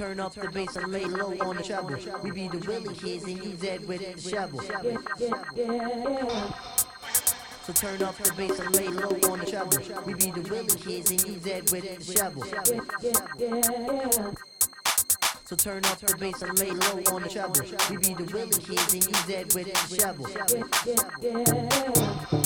turn up the bass and lay low on the treble. We be the Willie kids and you dead with the shovel. So turn up the bass and lay low on the treble. We be the Willie kids and you dead with the shovel. So turn up the bass and lay low on the treble. We be the Willie kids and you dead with the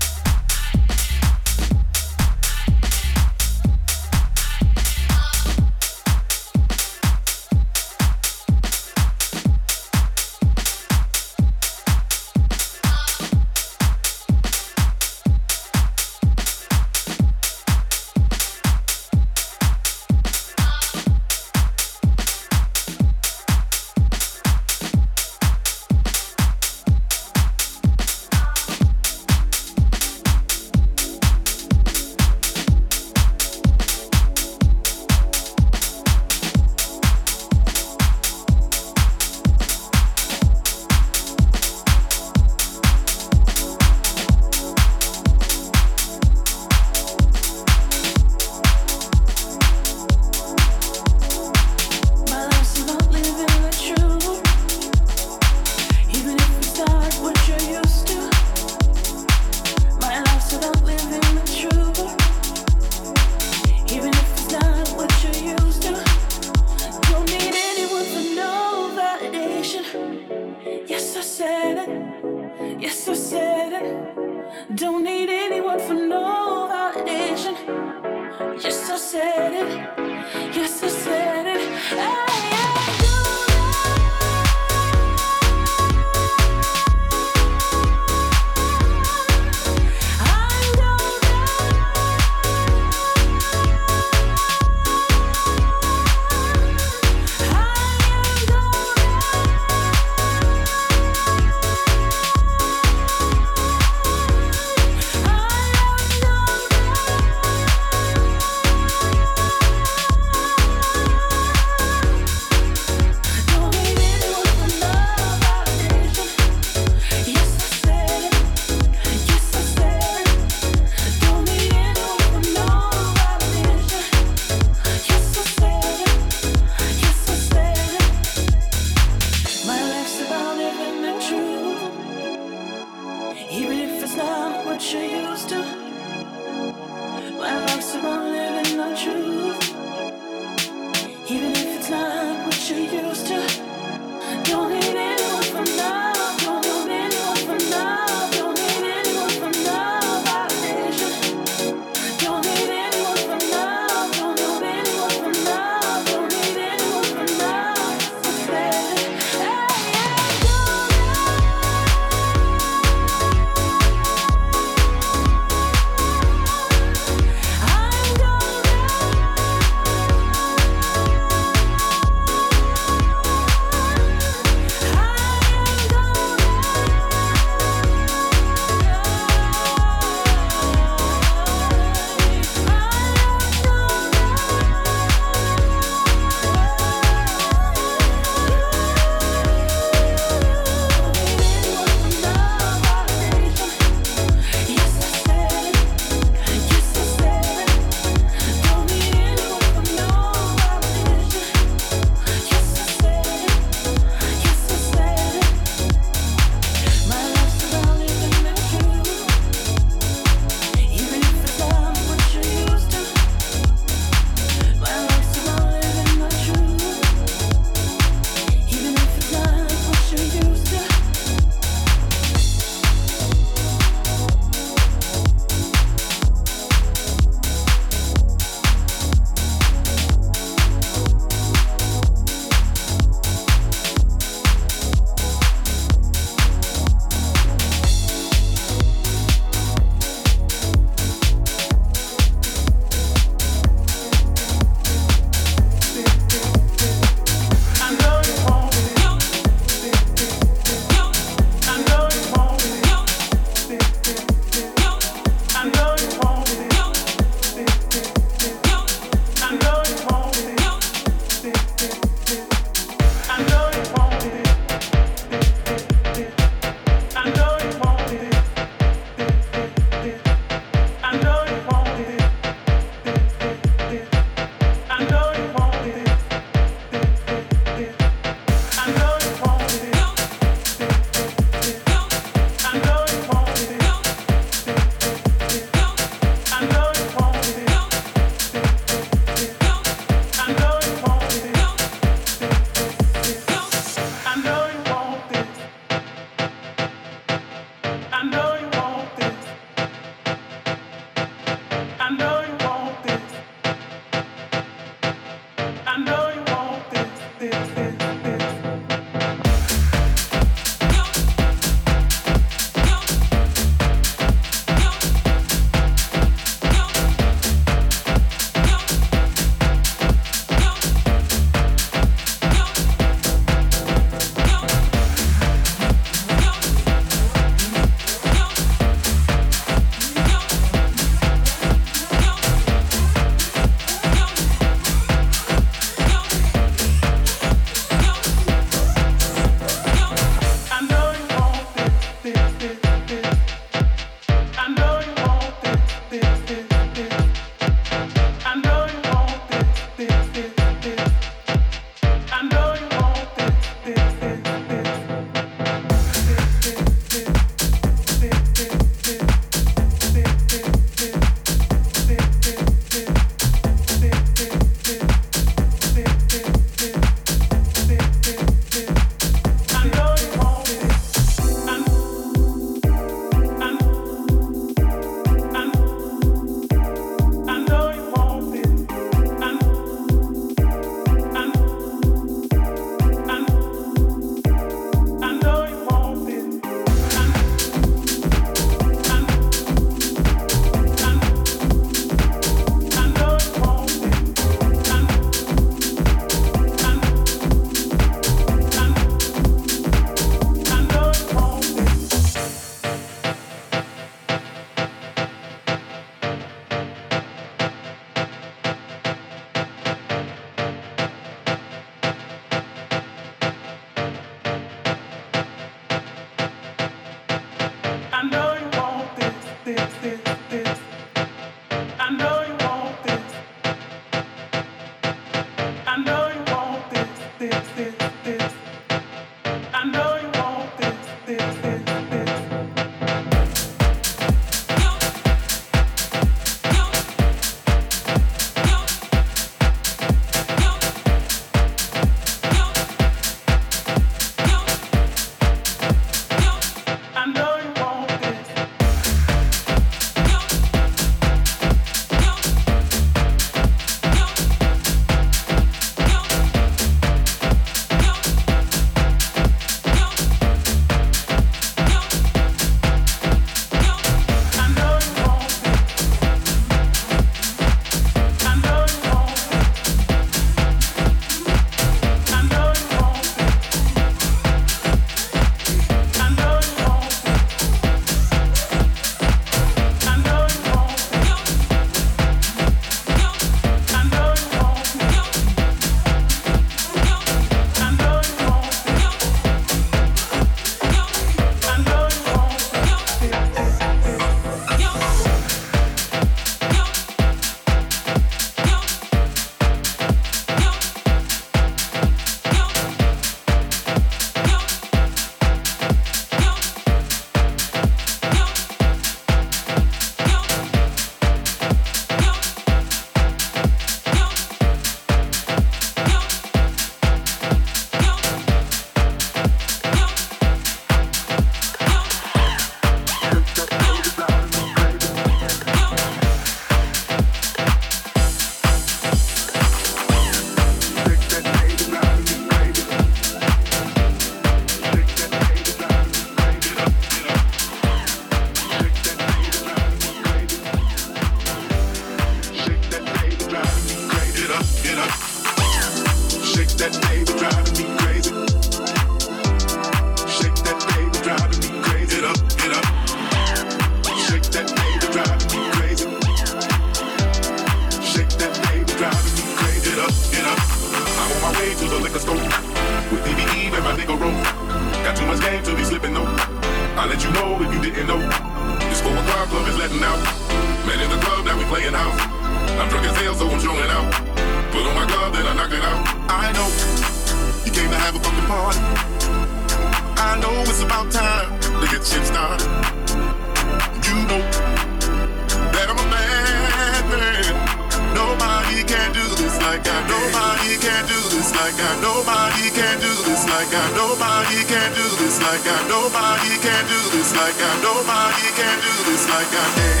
like I nobody can do this like I nobody can do this like I nobody can do this like I nobody can do this like I. Hey,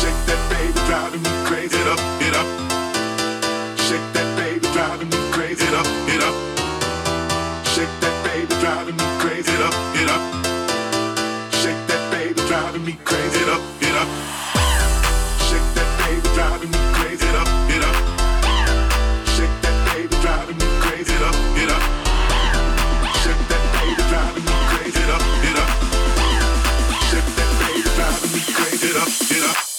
shake that baby driving me crazy. It up it up. Shake that baby driving me crazy. It up it up. Shake that baby driving me crazy. It up it up. Shake that baby driving me crazy. It up. Get up.